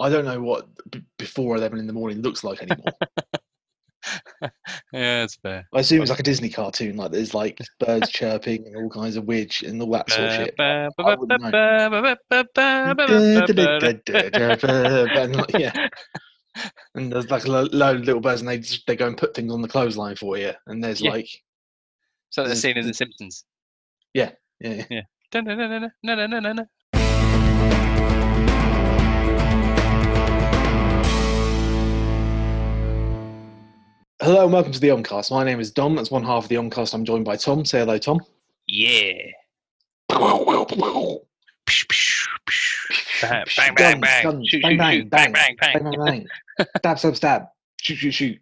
I don't know what b- before eleven in the morning looks like anymore. yeah, that's fair. I assume it's like a Disney cartoon, like there's like birds chirping and all kinds of sh- and all that sort of shit. And, like, yeah, and there's like a lo- load of little birds, and they they go and put things on the clothesline for you, and there's Yeah. like So the There's- scene in The Simpsons. yeah, yeah. Dun, dun, dun, dun, dun, dun, dun, dun, dun. Hello and welcome to the Omcast. My name is Dom. That's one half of the Omcast. I'm joined by Tom. Say hello, Tom. Yeah. Guns, Bang, bang, bang, bang. guns, Shoot, bang, shoot, bang, shoot. Bang, bang, bang, bang. bang, bang. stab, stab, stab. Shoot, shoot, shoot.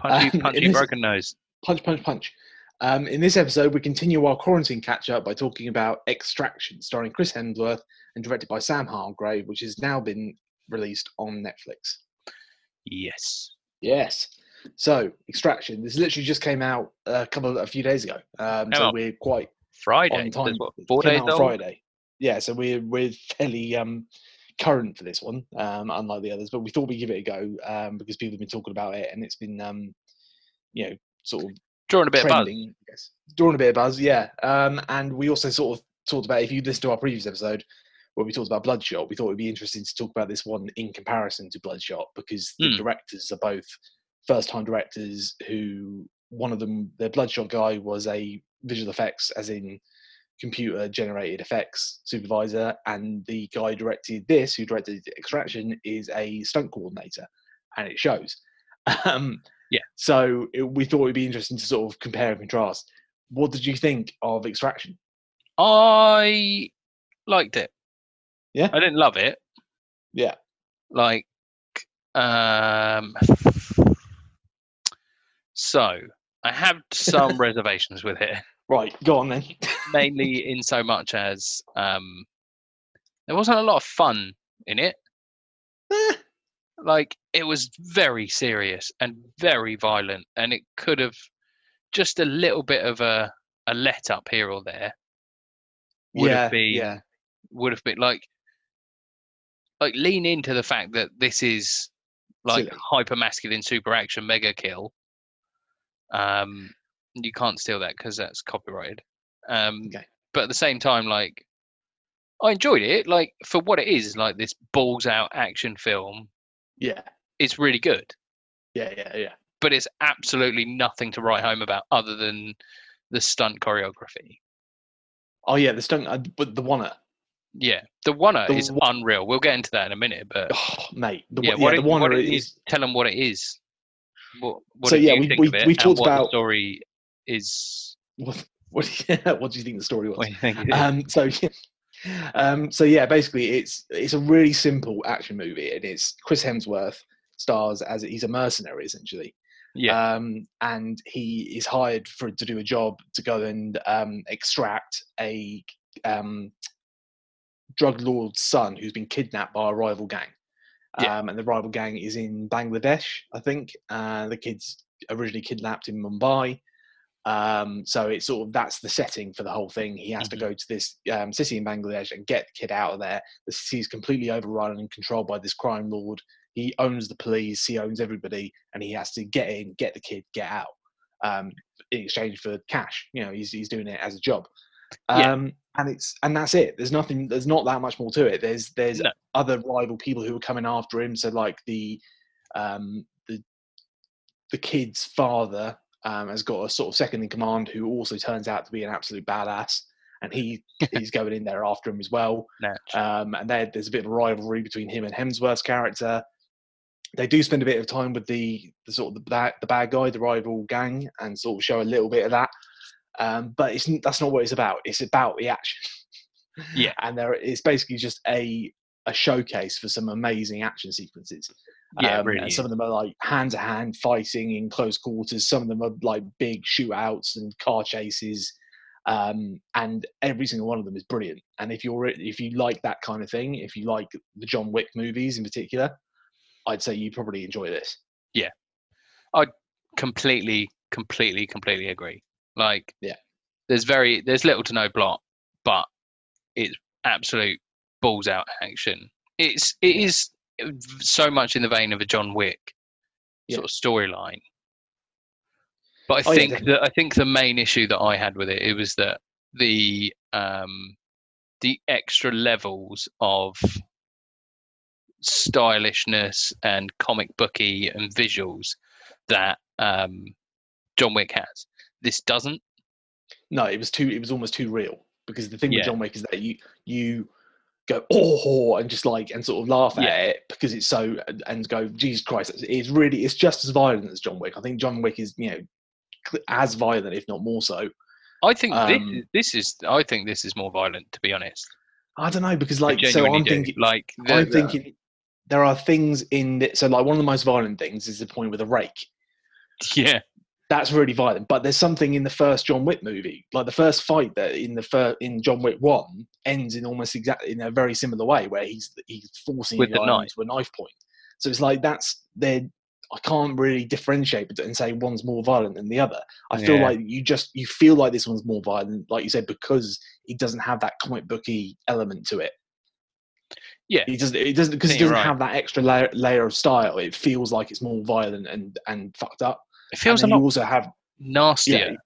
Punchy, Um, in punchy, this- broken nose. Punch, punch, punch. Um, in this episode, we continue our quarantine catch up by talking about Extraction, starring Chris Hemsworth and directed by Sam Hargrave, which has now been released on Netflix. Yes. Yes. So, Extraction. This literally just came out a couple, a few days ago. Um, so out we're quite Friday. on time. What, four days out on old? Friday. Yeah, so we're we're fairly um, current for this one, um, unlike the others. But we thought we'd give it a go um, because people have been talking about it, and it's been um, you know sort of Drawing a bit of buzz. trending. I guess. Drawing a bit of buzz, yeah. Um, and we also sort of talked about if you listen to our previous episode where we talked about Bloodshot, we thought it'd be interesting to talk about this one in comparison to Bloodshot because the Hmm. directors are both first-time directors who one of them, their Bloodshot guy, was a visual effects, as in computer generated effects supervisor, and the guy who directed this, who directed Extraction, is a stunt coordinator, and it shows. Um, Yeah. So it, we thought it'd be interesting to sort of compare and contrast. What did you think of Extraction? I liked it. Yeah? I didn't love it. Yeah. Like, um, so I have some reservations with it, Right, go on then. mainly in so much as um, there wasn't a lot of fun in it. Eh, Like, it was very serious and very violent, and it could have just a little bit of a a let up here or there would yeah, have been yeah, would have been like like lean into the fact that this is like hyper masculine super action mega kill. Um you can't steal that because that's copyrighted. Um Okay. but at the same time like i enjoyed it. Like for what it is like this balls out action film yeah, it's really good. Yeah, yeah, yeah. but it's absolutely nothing to write home about other than the stunt choreography. Oh yeah, the stunt, uh, but the one, yeah the one The is unreal we'll get into that in a minute but oh, mate, the, yeah, what yeah, it, the one what it is. is, tell them what it is. What, what So, yeah, we- we- we talked about- story is. What, what, what do you think the story was? What do you think? Um so yeah, um so yeah basically it's it's a really simple action movie and it's chris hemsworth stars as he's a mercenary essentially yeah, um and he is hired for to do a job to go and um extract a um drug lord's son who's been kidnapped by a rival gang Yeah. um and the rival gang is in bangladesh i think uh the kids originally kidnapped in mumbai um, so it's sort of that's the setting for the whole thing. He has Mhm. to go to this um, city in Bangladesh and get the kid out of there. The city is completely overrun and controlled by this crime lord. He owns the police. He owns everybody, and he has to get in, get the kid, get out, um, in exchange for cash. You know, he's he's doing it as a job. Yeah. Um, and it's and that's it. There's nothing. There's not that much more to it. There's there's No. other rival people who are coming after him. So like the um, the the kid's father um, has got a sort of second in command who also turns out to be an absolute badass, and he he's going in there after him as well. Um, and there, there's a bit of a rivalry between him and Hemsworth's character. They do spend a bit of time with the, the sort of the bad, the bad guy, the rival gang, and sort of show a little bit of that. Um, but it's that's not what it's about. It's about the action. Yeah. and there it's basically just a a showcase for some amazing action sequences. yeah, Um, really. and some of them are like hand to hand fighting in close quarters. Some of them are like big shootouts and car chases. Um, and every single one of them is brilliant. And if you're if you like that kind of thing, if you like the John Wick movies in particular, I'd say you probably enjoy this. Yeah, I completely, completely, completely agree. Like, Yeah. there's very there's little to no plot, but it's absolute balls out action it's it is so much in the vein of a John Wick Yeah. sort of storyline. But I Oh, yeah, think definitely. that I think the main issue that I had with it it was that the um the extra levels of stylishness and comic booky and visuals that um John Wick has. This doesn't. No, it was too. It was almost too real because the thing Yeah. with John Wick is that you you go oh and just like and sort of laugh at it because it's so and- and go Jesus Christ it's, really it's just as violent as John Wick. I think John Wick is you know as violent if not more so. I think this, Um, is- this is I think this is more violent to be honest. I don't know because like so I'm do. thinking like I'm thinking there are things in the, so like one of the most violent things is the point with a rake. yeah That's really violent, but there's something in the first John Wick movie, like the first fight that in the first in John Wick one ends in almost exactly in a very similar way, where he's he's forcing With the guy knife. onto a knife point. So it's like that's they I can't really differentiate and say one's more violent than the other. I feel Yeah. like you just you feel like this one's more violent, like you said, because it doesn't have that comic booky element to it. Yeah. it doesn't. It doesn't because it doesn't right. have that extra layer, layer of style. It feels like it's more violent and and fucked up. It feels a lot you also have nastier.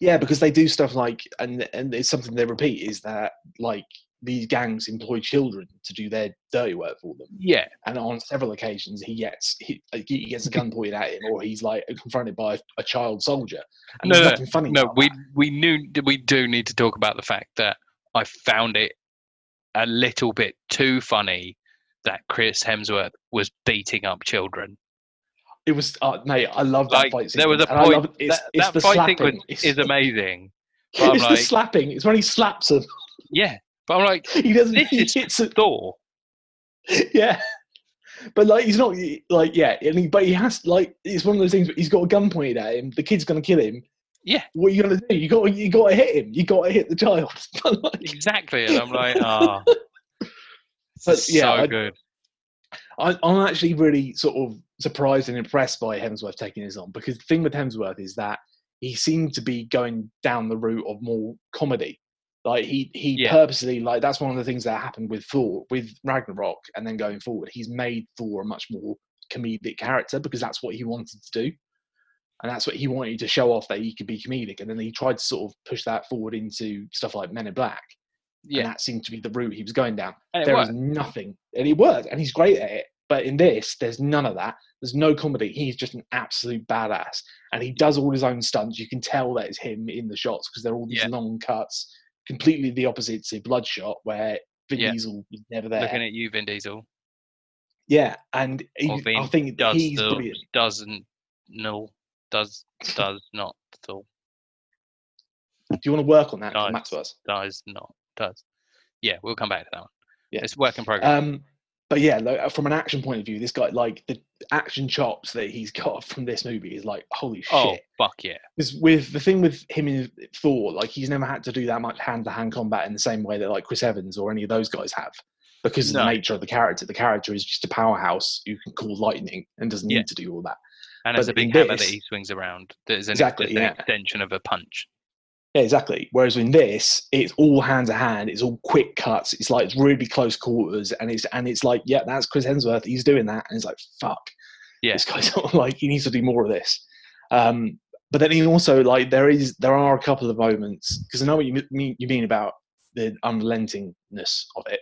yeah, because they do stuff like, and and it's something they repeat is that like these gangs employ children to do their dirty work for them, Yeah, and on several occasions he gets he, he gets a gun pointed at him, or he's like confronted by a child soldier. And No, nothing funny. no, we that. we knew we do need to talk about the fact that I found it a little bit too funny that Chris Hemsworth was beating up children. It was, uh, mate. I love that Like fight. there was a sequence, and I point love. It's, that, it's that the fight slapping. sequence It's, is amazing. it's the slapping. It's when he slaps him. Yeah, but I'm like He doesn't. This He is- hits it. Thor. Yeah. But like he's not like yeah, and he, but he has like it's one of those things. Where he's got a gun pointed at him. The kid's gonna kill him. Yeah. What are you gonna do? You got you got to hit him. You got to hit the child. Like, Exactly, and I'm like, ah, But, yeah, so I- good. I, I'm actually really sort of surprised and impressed by Hemsworth taking this on because the thing with Hemsworth is that he seemed to be going down the route of more comedy. Like he he Yeah. purposely like that's one of the things that happened with Thor with Ragnarok and then going forward he's made Thor a much more comedic character because that's what he wanted to do. And that's what he wanted to show off that he could be comedic. And then he tried to sort of push that forward into stuff like Men in Black. And Yeah, that seemed to be the route he was going down. There worked. nothing, and he worked, and he's great at it. But in this, there's none of that. There's no comedy. He's just an absolute badass, and he does all his own stunts. You can tell that it's him in the shots because they're all these Yeah. long cuts, completely the opposite to Bloodshot, where Vin Yeah. Diesel was never there. Looking at you, Vin Diesel, yeah, and he, I think does he's the brilliant. doesn't no does does not at all. Do you want to work on that? Does. To us. does not does. Yeah, we'll come back to that one. Yeah. it's work in progress. Um, but yeah, like, uh, from an action point of view, this guy, like the action chops that he's got from this movie, is like holy oh, shit. oh fuck yeah! Because with the thing with him in Thor, like he's never had to do that much hand-to-hand combat in the same way that like Chris Evans or any of those guys have, because of No. the nature of the character. The character is just a powerhouse who can call lightning and doesn't Yeah. need to do all that. And as a big hammer that he swings around. There's an, Exactly, there's an yeah. extension of a punch. Yeah, exactly. Whereas in this, it's all hand to hand. It's all quick cuts. It's like it's really close quarters, and it's and it's like, yeah, that's Chris Hemsworth. He's doing that, and it's like, fuck. Yeah. This guy's like he needs to do more of this. Um, but then he also like there is there are a couple of moments because I know what you mean you mean about the unrelentingness of it.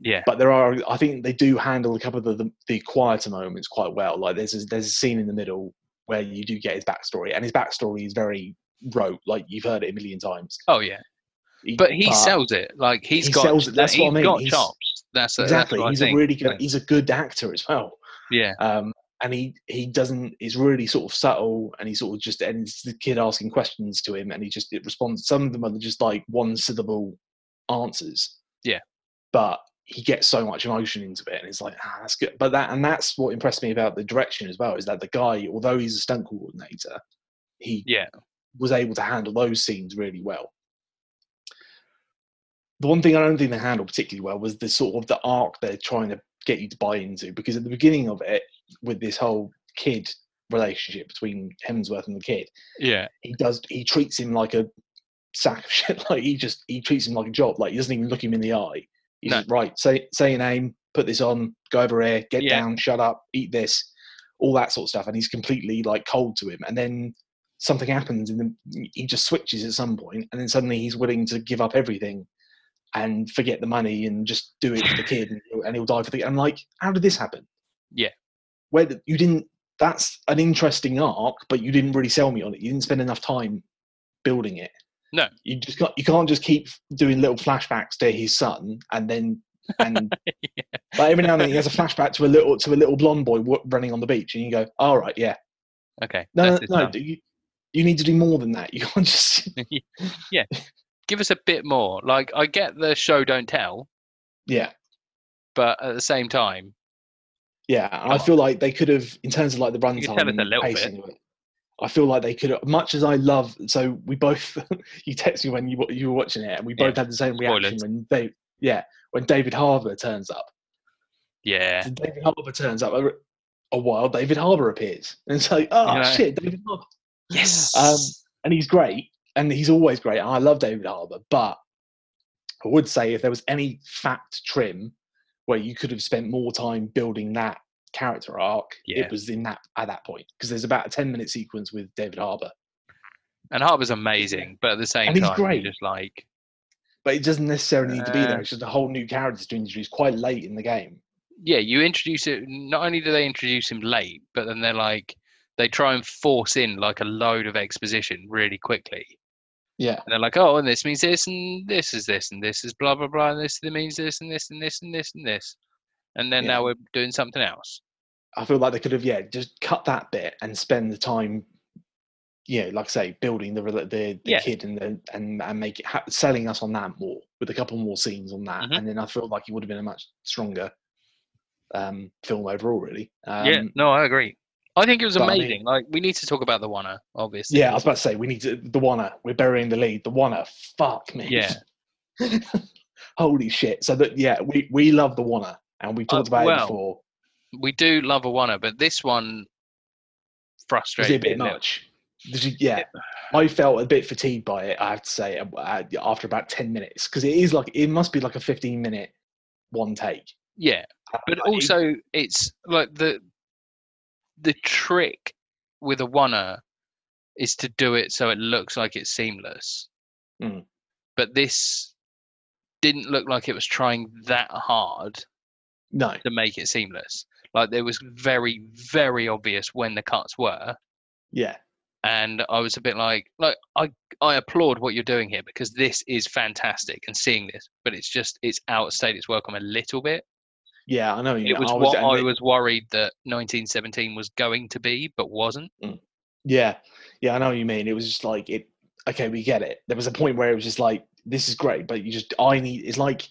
Yeah, But there are I think they do handle a couple of the, the, the quieter moments quite well. Like there's a, there's a scene in the middle where you do get his backstory, and his backstory is very rote. Like you've heard it a million times. oh yeah. He- But he sells it. Like he's he got sells it, that's he's what I mean, got he's- chops. That's a, exactly. That's I He's a think. really good. He's a good actor as well. yeah, Um, and he he doesn't. He's really sort of subtle, and he sort of just ends the kid asking questions to him, and he just it responds. Some of them are just like one syllable answers. Yeah. But he gets so much emotion into it, and it's like ah, that's good. But that and that's what impressed me about the direction as well is that the guy, although he's a stunt coordinator, he yeah, was able to handle those scenes really well. The one thing I don't think they handled particularly well was the sort of the arc they're trying to get you to buy into. Because at the beginning of it, with this whole kid relationship between Hemsworth and the kid, yeah, he does he treats him like a sack of shit. Like he just he treats him like a job. Like he doesn't even look him in the eye. He's No. just, right. Say say your name. Put this on. Go over here. Get Yeah. down. Shut up. Eat this. All that sort of stuff. And he's completely like cold to him. And then something happens, and then he just switches at some point, and then suddenly he's willing to give up everything and forget the money and just do it for the kid, and he'll, and he'll die for the. I'm like, how did this happen? Yeah. Where the- you didn't. That's an interesting arc, but you didn't really sell me on it. You didn't spend enough time building it. No. you just got. You can't just keep doing little flashbacks to his son, and then and but every now and then he has a flashback to a little to a little blonde boy running on the beach, and you go, "All right, yeah, Okay. no, no, no you, you need to do more than that. You can't just yeah. Give us a bit more. Like I get the show don't tell, yeah, but at the same time, yeah." and I feel like they could have, in terms of like the You runtime tell us a and little bit. I feel like they could, have much as I love. So we both, you text me when you you were watching it, and we Yeah, both had the same reaction spoilers. when they, yeah, when David Harbour turns up. yeah. So David Harbour turns up. A, a while David Harbour appears, and it's like, oh Yeah. shit, David Harbour. Yes. Um, and he's great, and he's always great. And I love David Harbour, but I would say if there was any fat trim where you could have spent more time building that character arc, Yeah. it was in that at that point because there's about a ten minute sequence with David Harbour, and Harbour's amazing, but at the same And he's time, you're great. just like, but it doesn't necessarily need to be there. Uh. It's just a whole new character to introduce quite late in the game. yeah, you introduce it. Not only do they introduce him late, but then they're like, they try and force in like a load of exposition really quickly. Yeah, And they're like, oh, and this means this, and this is this, and this is blah blah blah, and this means this, and this, and this, and this, and this, and then Yeah. now we're doing something else. I feel like they could have yeah just cut that bit and spend the time. Yeah, like I say, building the the, the Yeah. kid and the and and make it ha- selling us on that more with a couple more scenes on that, Mhm. and then I feel like it would have been a much stronger um, film overall. Really, um, yeah, no, I agree. I think it was but I mean- amazing. like, we need to talk about the oneer, obviously. yeah. I was about to say we need to the oneer. We're burying the lead. The oneer. Fuck me. Yeah. Holy shit! So that yeah, we we love the oneer, and we've talked Uh, about it before. we do love a oneer, but this one frustrated it a bit much? You, yeah, I felt a bit fatigued by it. I have to say, uh, after about ten minutes, because it is like it must be like a fifteen minute one take. Yeah, but also it's like the the trick with a oneer is to do it so it looks like it's seamless. Mm. But this didn't look like it was trying that hard no, to make it seamless. Like there was very, very obvious when the cuts were, yeah, and I was a bit like, like I I applaud what you're doing here because this is fantastic and seeing this, but it's just it's outstayed its welcome a little bit. Yeah. I know. It was I what I was worried that 1917 was going to be, but wasn't. Mm. Yeah, yeah, I know what you mean. It was just like it. Okay, we get it. There was a point where it was just like, this is great, but you just, I need. It's like,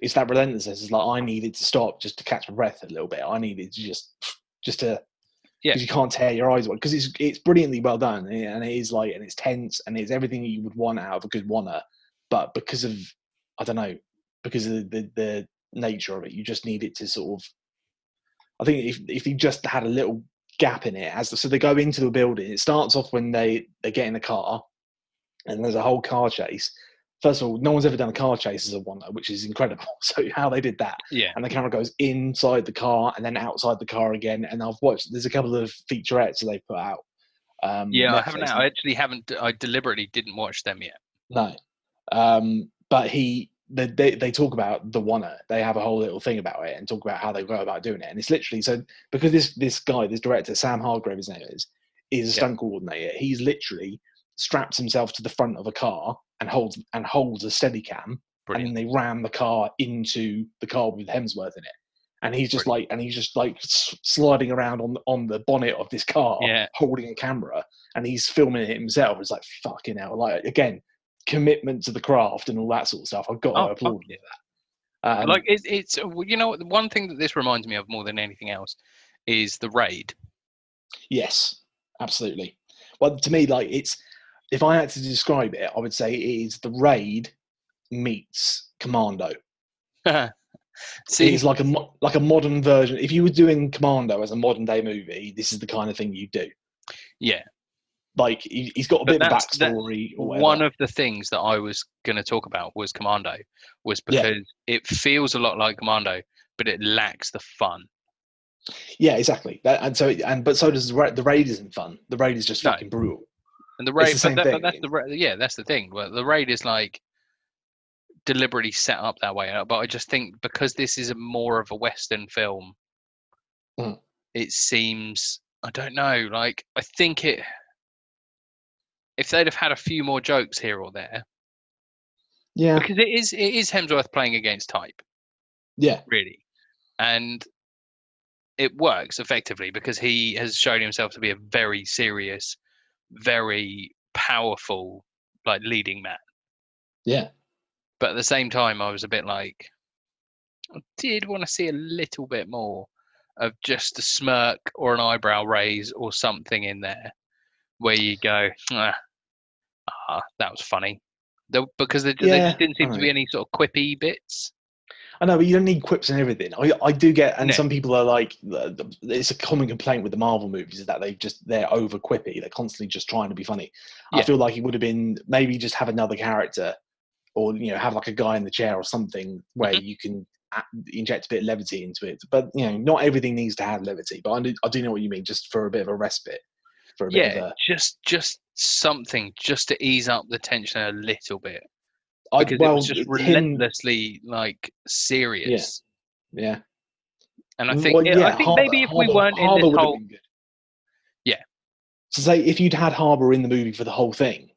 it's that relentlessness. It's like I needed to stop just to catch my breath a little bit. I needed to just, just to, Yeah. because you can't tear your eyes away. Because it's it's brilliantly well done, eh, and it is like, and it's tense, and it's everything you would want out of a good oneer. But because of, I don't know, because of the the, the nature of it, you just need it to sort of. I think if if he just had a little gap in it as so they go into the building it starts off when they they get in the car and there's a whole car chase first of all no one's ever done a car chase as a one which is incredible so how they did that Yeah. and the camera goes inside the car and then outside the car again and i've watched there's a couple of featurettes that they put out um Yeah, I haven't. I actually haven't. I deliberately didn't watch them yet. no um but he they, they, they talk about the oneer they have a whole little thing about it and talk about how they go about doing it. And it's literally so because this this guy this director sam hargrave his name is is a Yeah. stunt coordinator. He's literally straps himself to the front of a car and holds and holds a steady cam and then they ram the car into the car with hemsworth in it. And he's just like and he's just like sliding around on on the bonnet of this car Yeah. holding a camera and he's filming it himself. It's like fucking hell. Like again commitment to the craft and all that sort of stuff. I've got Oh, to applaud yeah. that. Um, like it's it's uh, you know the one thing that this reminds me of more than anything else is the raid. yes absolutely. Well to me like it's if i had to describe it i would say it is the raid meets commando. See, it's like a like a modern version. If you were doing commando as a modern day movie this is the kind of thing you do. Yeah, like he, he's got a But bit of backstory one of the things that I was going to talk about was Commando. was Yeah. because it feels a lot like Commando, but it lacks the fun. Yeah, exactly. That, and so, and but so does the raid. The raid isn't fun. The raid is just No. fucking brutal. And the raid, the but, that, but that's the yeah, that's the thing. But the raid is like deliberately set up that way. But I just think because this is a more of a Western film, Mm. it seems I don't know. Like I think it, if they'd have had a few more jokes here or there, Yeah, because it is it is Hemsworth playing against type. yeah, really. And it works effectively because he has shown himself to be a very serious, very powerful, like leading man. yeah. But at the same time, I was a bit like, I did want to see a little bit more of just a smirk or an eyebrow raise or something in there where you go, ah, ah that was funny. There, because there, there Yeah, just didn't seem to be any sort of quippy bits. I know, but you don't need quips and everything. I, I do get, and No. some people are like, it's a common complaint with the Marvel movies is that they just they're over quippy. They're constantly just trying to be funny. I feel like it would have been maybe just have another character, or you know, have like a guy in the chair or something where Mhm. you can inject a bit of levity into it. But you know, not everything needs to have levity. But I do, I do know what you mean, just for a bit of a respite, for a bit yeah, just just something just to ease up the tension a little bit I, because well, it was just him- relentlessly like serious. yeah. And I think well, yeah, I think Harbour- maybe if we weren't Harbour in this whole. Yeah. So say if you'd had Harbour in the movie for the whole thing,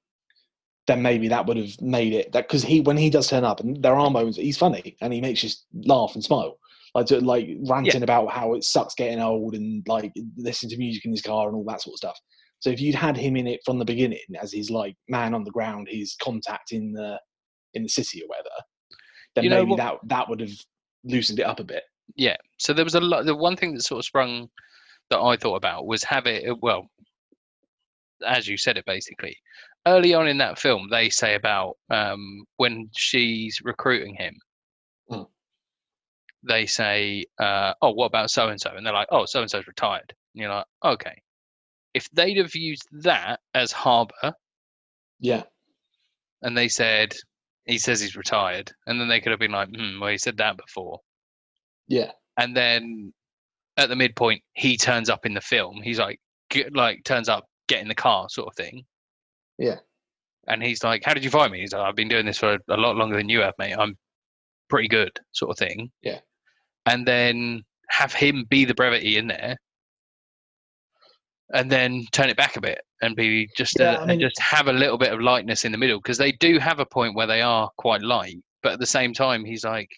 then maybe that would have made it that because he when he does turn up and there are moments he's funny and he makes you laugh and smile. Like ranting about how it sucks getting old and like listening to music in his car and all that sort of stuff. So if you'd had him in it from the beginning as his like man on the ground, his contact in the in the city or whatever, then You know maybe what- that that would have loosened it up a bit. yeah. So there was a lot. The one thing that sort of sprung that I thought about was have it. Well, as you said it, basically early on in that film, they say about um, when she's recruiting him. Mm. They say, uh, "Oh, what about so and so?" And they're like, "Oh, so and so's retired." And you're like, "Okay." If they'd have used that as Harbour, Yeah, and they said he says he's retired, and then they could have been like, hmm, well, he said that before. yeah, And then at the midpoint, he turns up in the film. He's like, get, like turns up, get in the car, sort of thing. Yeah. And he's like, "How did you find me?" He's like, "I've been doing this for a lot longer than you have, mate. I'm pretty good," sort of thing. Yeah. And then have him be the brevity in there, and then turn it back a bit and be just Yeah, a, I and just have a little bit of lightness in the middle because they do have a point where they are quite light, but at the same time, he's like,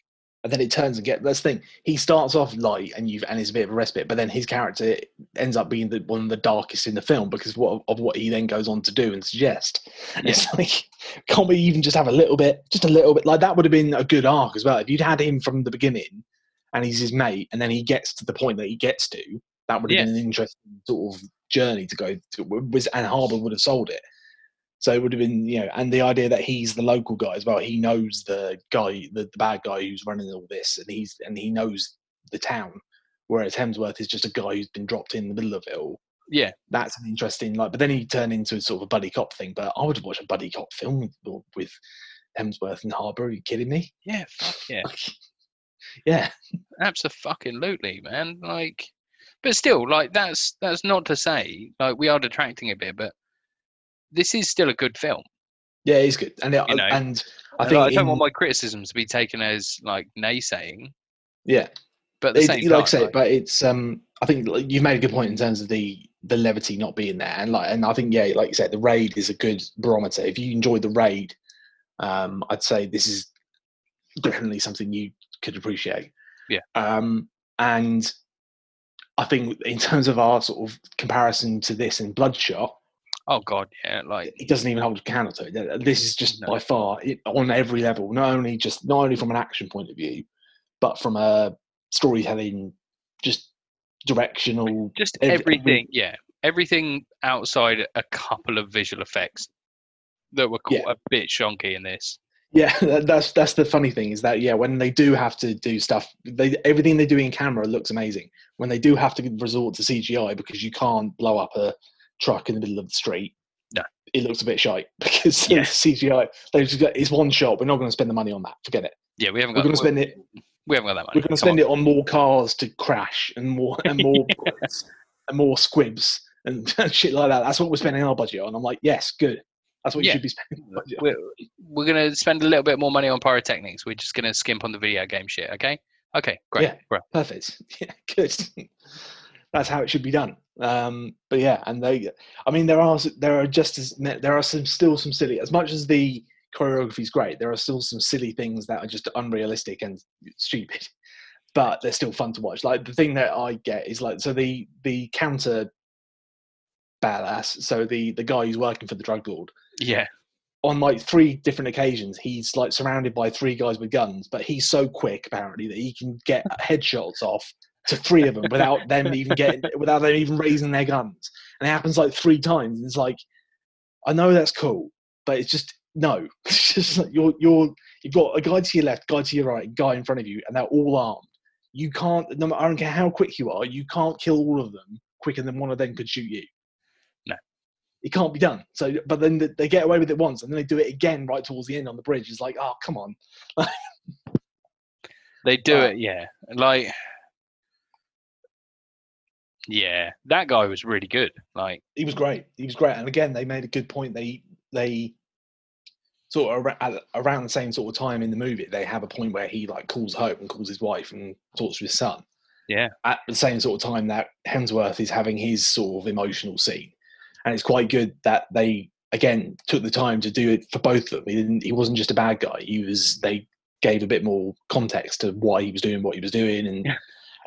and then it turns and get that's the thing. He starts off light and you've and it's a bit of a respite, but then his character ends up being the, one of the darkest in the film because what of what he then goes on to do and suggest. And It's like, can't we even just have a little bit, just a little bit? Like that would have been a good arc as well if you'd had him from the beginning, and he's his mate, and then he gets to the point that he gets to. That would have Yeah. been an interesting sort of journey to go to, was and Harbour would have sold it. So it would have been, you know, and the idea that he's the local guy as well. He knows the guy, the, the bad guy who's running all this, and he's and he knows the town. Whereas Hemsworth is just a guy who's been dropped in the middle of it all. "Yeah, That's an interesting, like. But then he turned into a sort of a buddy cop thing. But I would watch a buddy cop film with, with Hemsworth and Harbour. Are you kidding me? yeah, fuck yeah." yeah, absolutely man. Like but still like that's that's not to say like we are detracting a bit but this is still a good film. Yeah, it's good. And it, You know, and I think like, I don't in- want my criticisms to be taken as like naysaying. Yeah, but It- same like time I say, like, but it's um, I think you've made a good point in terms of the the levity not being there, and like, and I think yeah, like you said, the raid is a good barometer. If you enjoyed the raid, um, I'd say this is definitely something you could appreciate. Yeah. Um, and I think in terms of our sort of comparison to this in Bloodshot, oh god yeah like it doesn't even hold a candle to it. This is just No. by far it, on every level, not only just not only from an action point of view, but from a storytelling, just directional. just Ev- every- everything yeah everything outside a couple of visual effects that were Yeah. quite a bit shonky in this Yeah, that's that's the funny thing is that yeah, when they do have to do stuff, they everything they do in camera looks amazing. When they do have to resort to CGI because you can't blow up a truck in the middle of the street, No. it looks a bit shite because Yeah. CGI. They just got, it's one shot. We're not going to spend the money on that. Forget it. Yeah, we haven't We're going to spend it. we haven't got that money. We're going to spend it on more cars to crash and more and more bullets and more squibs and shit like that. That's what we're spending our budget on. I'm like, yes, good. That's what you should be spending. We're, we're going to spend a little bit more money on pyrotechnics. We're just going to skimp on the video game shit. Okay. Okay. Great. Yeah. Right. Perfect. Yeah, good. That's how it should be done. Um, but yeah, and they, I mean, there are there are just as there are some still some silly as much as the choreography is great. There are still some silly things that are just unrealistic and stupid, but they're still fun to watch. Like the thing that I get is like so the the counter badass. So the the guy who's working for the drug lord Yeah. on like three different occasions, he's like surrounded by three guys with guns, but he's so quick apparently that he can get headshots off to three of them without them even getting, without them even raising their guns. And it happens like three times. And it's like, I know that's cool, but it's just no. It's just like you're you're you've got a guy to your left, guy to your right, guy in front of you, and they're all armed. You can't. No I don't care how quick you are, you can't kill all of them quicker than one of them could shoot you. It can't be done. So, but then they get away with it once, and then they do it again right towards the end on the bridge. It's like, oh, come on. They do it. Yeah. Like. Yeah, that guy was really good. Like, He was great. He was great. And again, they made a good point. They they sort of around the same sort of time in the movie, they have a point where he like calls home and calls his wife and talks to his son. Yeah. At the same sort of time that Hemsworth is having his sort of emotional scene, and it's quite good that they again took the time to do it for both of them. He didn't. He wasn't just a bad guy. He was. They gave a bit more context to why he was doing what he was doing and. Yeah.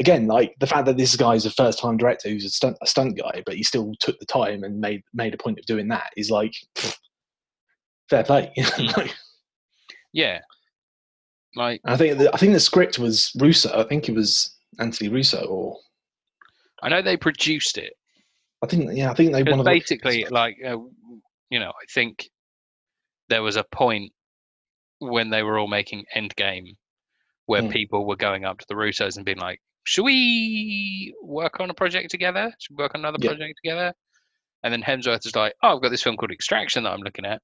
Again, like the fact that this guy is a first-time director who's a stunt, a stunt guy, but he still took the time and made made a point of doing that is like pfft, fair play. Mm. Like, yeah, like I think the, I think the script was Russo. I think it was Anthony Russo, or I know they produced it. I think yeah, I think they one of the- basically, like, uh, you know, I think there was a point when they were all making Endgame where Mm. people were going up to the Russos and being like, "Should we work on a project together? Should we work on another Yeah. project together?" And then Hemsworth is like, "Oh, I've got this film called Extraction that I'm looking at,"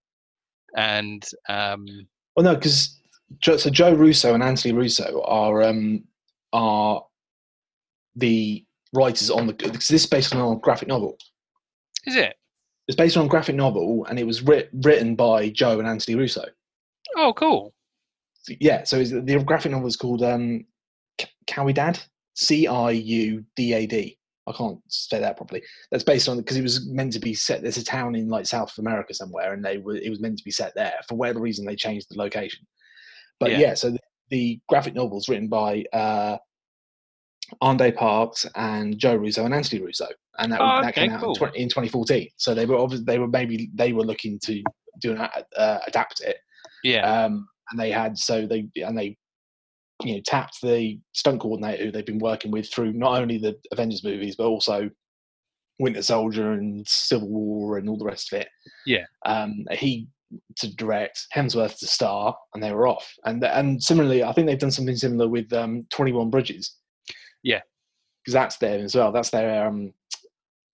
and um, Well, no, because so Joe Russo and Anthony Russo are um, are the writers on the because this is based on a graphic novel. is it? It's based on a graphic novel, and it was writ, written by Joe and Anthony Russo. Oh, cool. So, yeah, so the graphic novel is called um, K- Cowie Dad, C I U D A D. I can't say that properly. That's based on because it was meant to be set. There's a town in like South America somewhere, and they were it was meant to be set there. For whatever reason, they changed the location. But Yeah. yeah, so the, the graphic novel is written by uh, Ande Parks and Joe Russo and Anthony Russo, and that, Oh, that came out cool. in, 20, in 2014. So they were obviously they were maybe they were looking to do an uh, adapt it Yeah. um, and they had so they and they you know tapped the stunt coordinator who they've been working with through not only the Avengers movies but also Winter Soldier and Civil War and all the rest of it. Yeah. um, he to direct, Hemsworth to star, and they were off. And and similarly, I think they've done something similar with um, Twenty One Bridges. Yeah. because that's there as well. That's their um,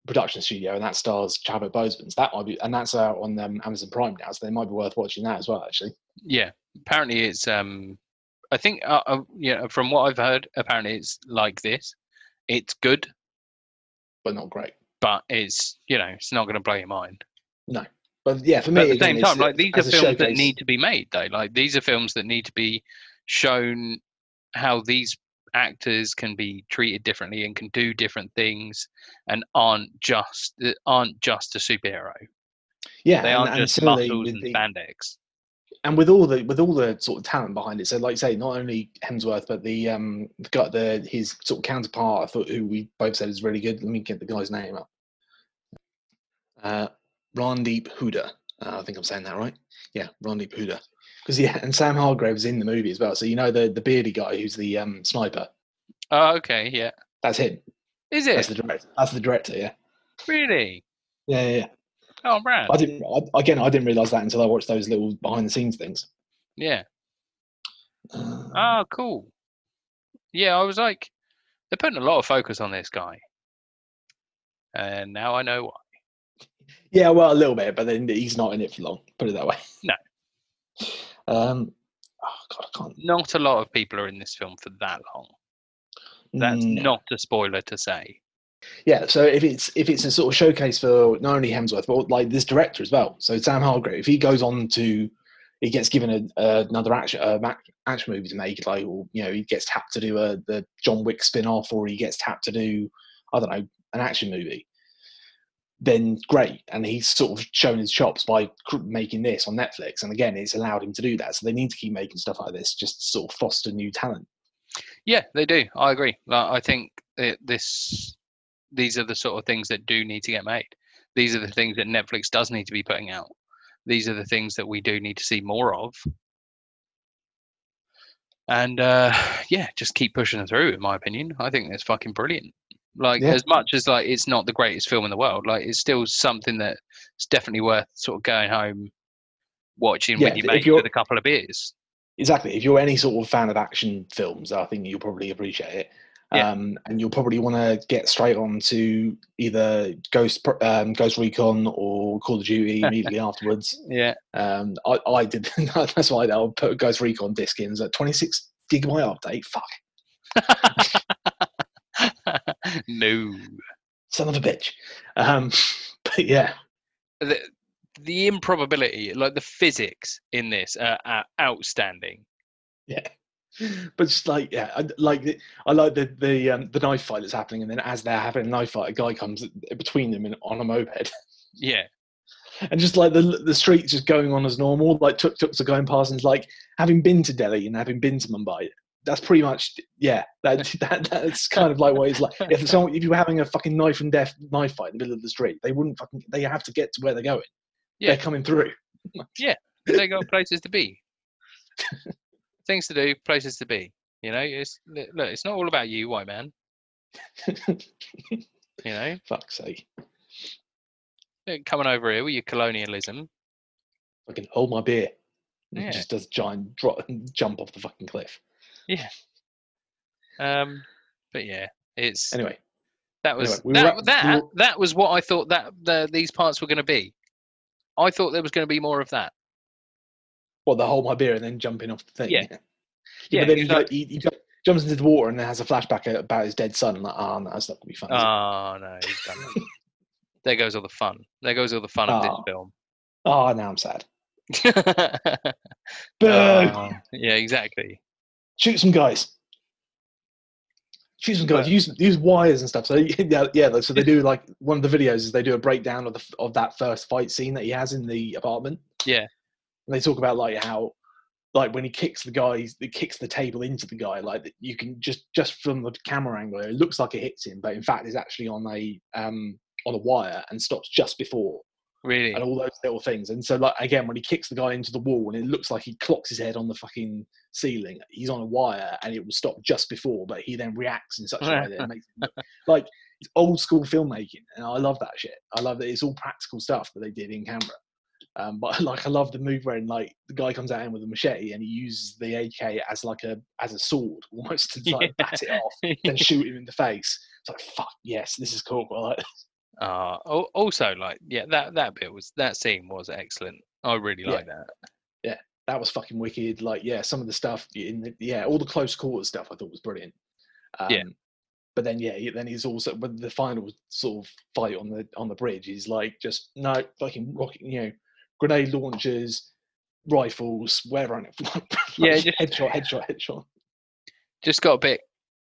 production studio, and that stars Chadwick Boseman. So that might be, and that's out on um, Amazon Prime now, so they might be worth watching that as well. Actually, Yeah, apparently it's. Um, I think, uh, uh, yeah, from what I've heard, apparently it's like this. It's good, but not great. but it's you know it's not going to blow your mind. No, but yeah, for me, But at the same time, like these are films that need to be made, though. Like these are films that need to be shown how these actors can be treated differently and can do different things and aren't just uh, aren't just a superhero. Yeah, They aren't and just similarly muscles with and the- spandex. and with all the with all the sort of talent behind it. So, like say, not only Hemsworth, but the um got the his sort of counterpart. I thought who we both said is really good. Let me get the guy's name up. Uh, Randeep Hooda. Uh, I think I'm saying that right. Yeah, Randeep Hooda. Because yeah, and Sam Hargrave's in the movie as well. So you know the the beardy guy who's the um sniper. Oh, okay, yeah. That's him. Is That's it the director. That's the director. Yeah. really? Yeah, yeah. yeah. Oh, man. I didn't. I, again, I didn't realize that until I watched those little behind the scenes things. Yeah. Uh, Oh, cool. Yeah, I was like, they're putting a lot of focus on this guy, and now I know why. Yeah, well, a little bit, but then he's not in it for long. Put it that way. No. Um, oh god, I can't. Not a lot of people are in this film for that long. That's No. not a spoiler to say. Yeah, so if it's if it's a sort of showcase for not only Hemsworth but like this director as well. So Sam Hargrave, if he goes on to, he gets given a, a, another action uh, action movie to make, like or, you know he gets tapped to do a the John Wick spin off, or he gets tapped to do I don't know an action movie. Then great, and he's sort of shown his chops by making this on Netflix, and again, it's allowed him to do that. So they need to keep making stuff like this, just sort of foster new talent. Yeah, they do. I agree. Like, I think it, this these are the sort of things that do need to get made. These are the things that Netflix does need to be putting out. These are the things that we do need to see more of. And uh, yeah, just keep pushing them through. In my opinion, I think that's fucking brilliant. Like Yeah. as much as like it's not the greatest film in the world, like it's still something that's definitely worth sort of going home, watching Yeah, with your if mates with a couple of beers. Exactly. If you're any sort of fan of action films, I think you'll probably appreciate it. Yeah. Um, and you'll probably want to get straight on to either Ghost um, Ghost Recon or Call of Duty immediately afterwards. Yeah, Um, I, I did. that's why I'll put Ghost Recon disc in. At 26 gigabyte update. Fuck, no. son of a bitch. Um, but yeah, the the improbability, like the physics in this, are, are outstanding. yeah. But just like yeah, I, like the, I like the the um, the knife fight that's happening, and then as they're having a knife fight, a guy comes between them in, on a moped. Yeah, and just like the the streets just going on as normal, like tuk tuks are going past, and it's like having been to Delhi and having been to Mumbai. That's pretty much yeah. That, that that's kind of like what it's like. If someone if you were having a fucking knife and death knife fight in the middle of the street, they wouldn't fucking. They have to get to where they're going. Yeah. They're coming through. Yeah, they got places to be, things to do, places to be. You know, it's look, it's not all about you, white man. You know, Fuck's sake! Coming over here with your colonialism. I can hold my beer. Yeah. It just does giant drop jump off the fucking cliff. Um, but yeah, it's Anyway, that was anyway, we that, were at- we that were- that was what I thought that the, these parts were going to be. I thought there was going to be more of that. what the hold my beer and then jumping off the thing. Yeah. yeah, Yeah, but then he, like, he, he jumps into the water and then has a flashback about his dead son. I'm like, oh no, that's not gonna be fun. Oh no, he's done that. there goes all the fun. There goes all the fun of this Oh. film. Oh, now I'm sad. Boo! Uh, yeah, exactly. Shoot some guys. Shoot some guys. Use use wires and stuff. So yeah, yeah. So they do like one of the videos is they do a breakdown of the of that first fight scene that he has in the apartment. Yeah. And they talk about like how like when he kicks the guy, he kicks the table into the guy. Like you can just just from the camera angle, it looks like it hits him, but in fact, it's actually on a um on a wire and stops just before Really. and all those little things. And so, like again, when he kicks the guy into the wall, and it looks like he clocks his head on the fucking ceiling, he's on a wire, and it will stop just before, but he then reacts in such a way that it makes it look, like it's old school filmmaking, and I love that shit. I love that it's all practical stuff that they did in camera. Um, but like, I love the move where like the guy comes out in with a machete and he uses the AK as like a as a sword, almost to like bat it off, then shoot him in the face. It's like fuck, yes, this is cool. Like, Uh, also, like, yeah, that that bit was that scene was excellent. I really Yeah. like that. Yeah. That was fucking wicked. Like, yeah, some of the stuff in the, yeah, all the close quarters stuff I thought was brilliant. Um, Yeah. But then, yeah, then he's also when the final sort of fight on the on the bridge. He's like, just no fucking rocket, you know, grenade launchers, rifles, whatever on it. Yeah, just- headshot, headshot, headshot. Just got a bit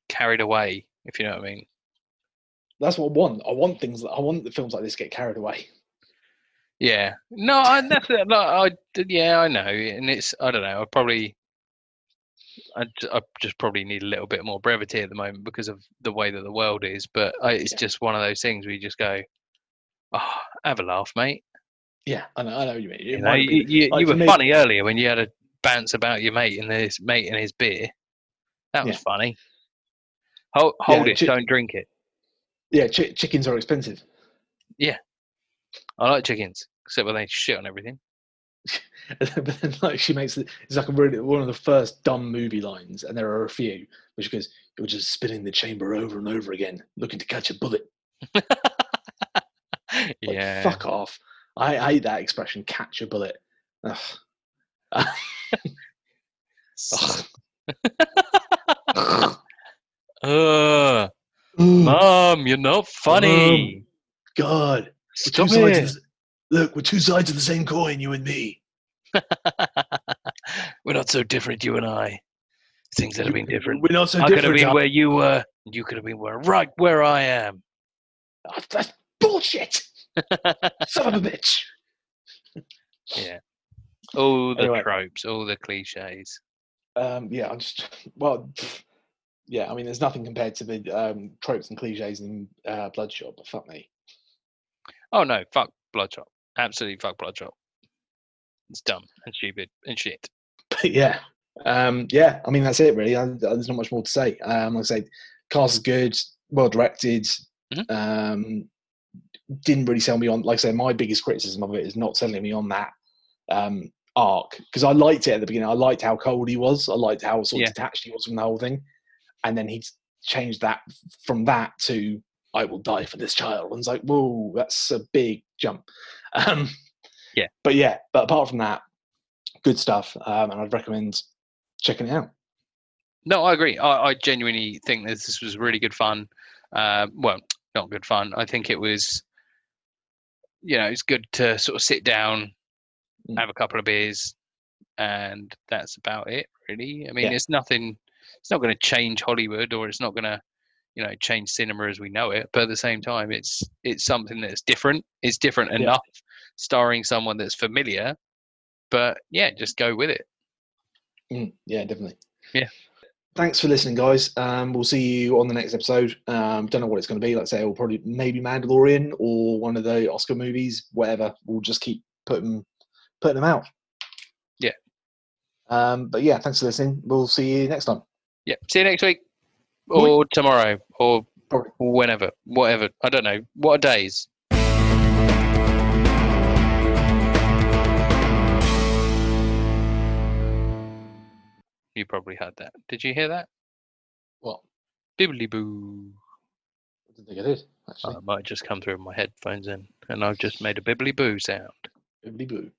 carried away, if you know what I mean. That's what I want. I want things. That, I want the films like this get carried away. Yeah. No, I that's it, like, I yeah, I know, and it's I don't know. I probably. I, I just probably need a little bit more brevity at the moment because of the way that the world is. But I, it's Yeah. just one of those things where you just go, "Oh, have a laugh, mate." Yeah, I know. I know what you mean. You know, you, like, you were me- funny earlier when you had a bounce about your mate and his mate and his beer. That was Yeah. funny. Hold, hold it, chi- don't drink it. Yeah, chi- chickens are expensive. Yeah, I like chickens, except when they shit on everything. but then like she makes it it's like a really one of the first dumb movie lines and there are a few which goes you're just spinning the chamber over and over again looking to catch a bullet Like, yeah. fuck off i hate that expression catch a bullet Ugh. Ugh. Uh, Ugh, Mom, you're not funny. God. We're two sides the, look, we're two sides of the same coin, you and me. We're not so different, you and I. Things that have been different. We're not so I could have different. been where you were. and You could have been where right where I am. Ah, That's bullshit. Son of a bitch. yeah. All the Anyway. tropes, all the cliches. Um, yeah, I'm just well, yeah. I mean, there's nothing compared to the um, tropes and cliches in uh, Bloodshot, but fuck me. Oh no, fuck Bloodshot. Absolutely fuck Bloodshot. It's dumb and stupid and shit. But yeah, um, yeah. I mean, that's it really. I, there's not much more to say. Um, like I say, cast is good, well directed. Mhm. Um, didn't really sell me on. Like I said, my biggest criticism of it is not selling me on that um, arc because I liked it at the beginning. I liked how cold he was. I liked how sort of Yeah. detached he was from the whole thing, and then he changed that from that to "I will die for this child." And it's like, whoa, that's a big jump. Um, Yeah. but yeah, but apart from that, good stuff, um, and I'd recommend checking it out. No, I agree. I, I genuinely think that this was really good fun. Uh, well, not good fun. I think it was, you know, it's good to sort of sit down, Mm. have a couple of beers, and that's about it, really. I mean, Yeah. it's nothing. It's not going to change Hollywood, or it's not going to, you know, change cinema as we know it. But at the same time, it's it's something that's different. It's different Yeah. enough, starring someone that's familiar. But yeah, just go with it. Mm, yeah, definitely. Yeah. Thanks for listening, guys. Um, we'll see you on the next episode. Um, don't know what it's going to be. Like I say, it'll probably maybe Mandalorian or one of the Oscar movies, whatever. We'll just keep putting putting them out. Yeah. Um, but yeah, thanks for listening. We'll see you next time. Yeah. See you next week, or tomorrow, or whenever, whatever. I don't know. What are days? You probably heard that. Did you hear that? What? Bibbly boo. I didn't think it is. I did Oh, actually. it might just come through my headphones in, and I've just made a bibbly boo sound. Bibbidi boo.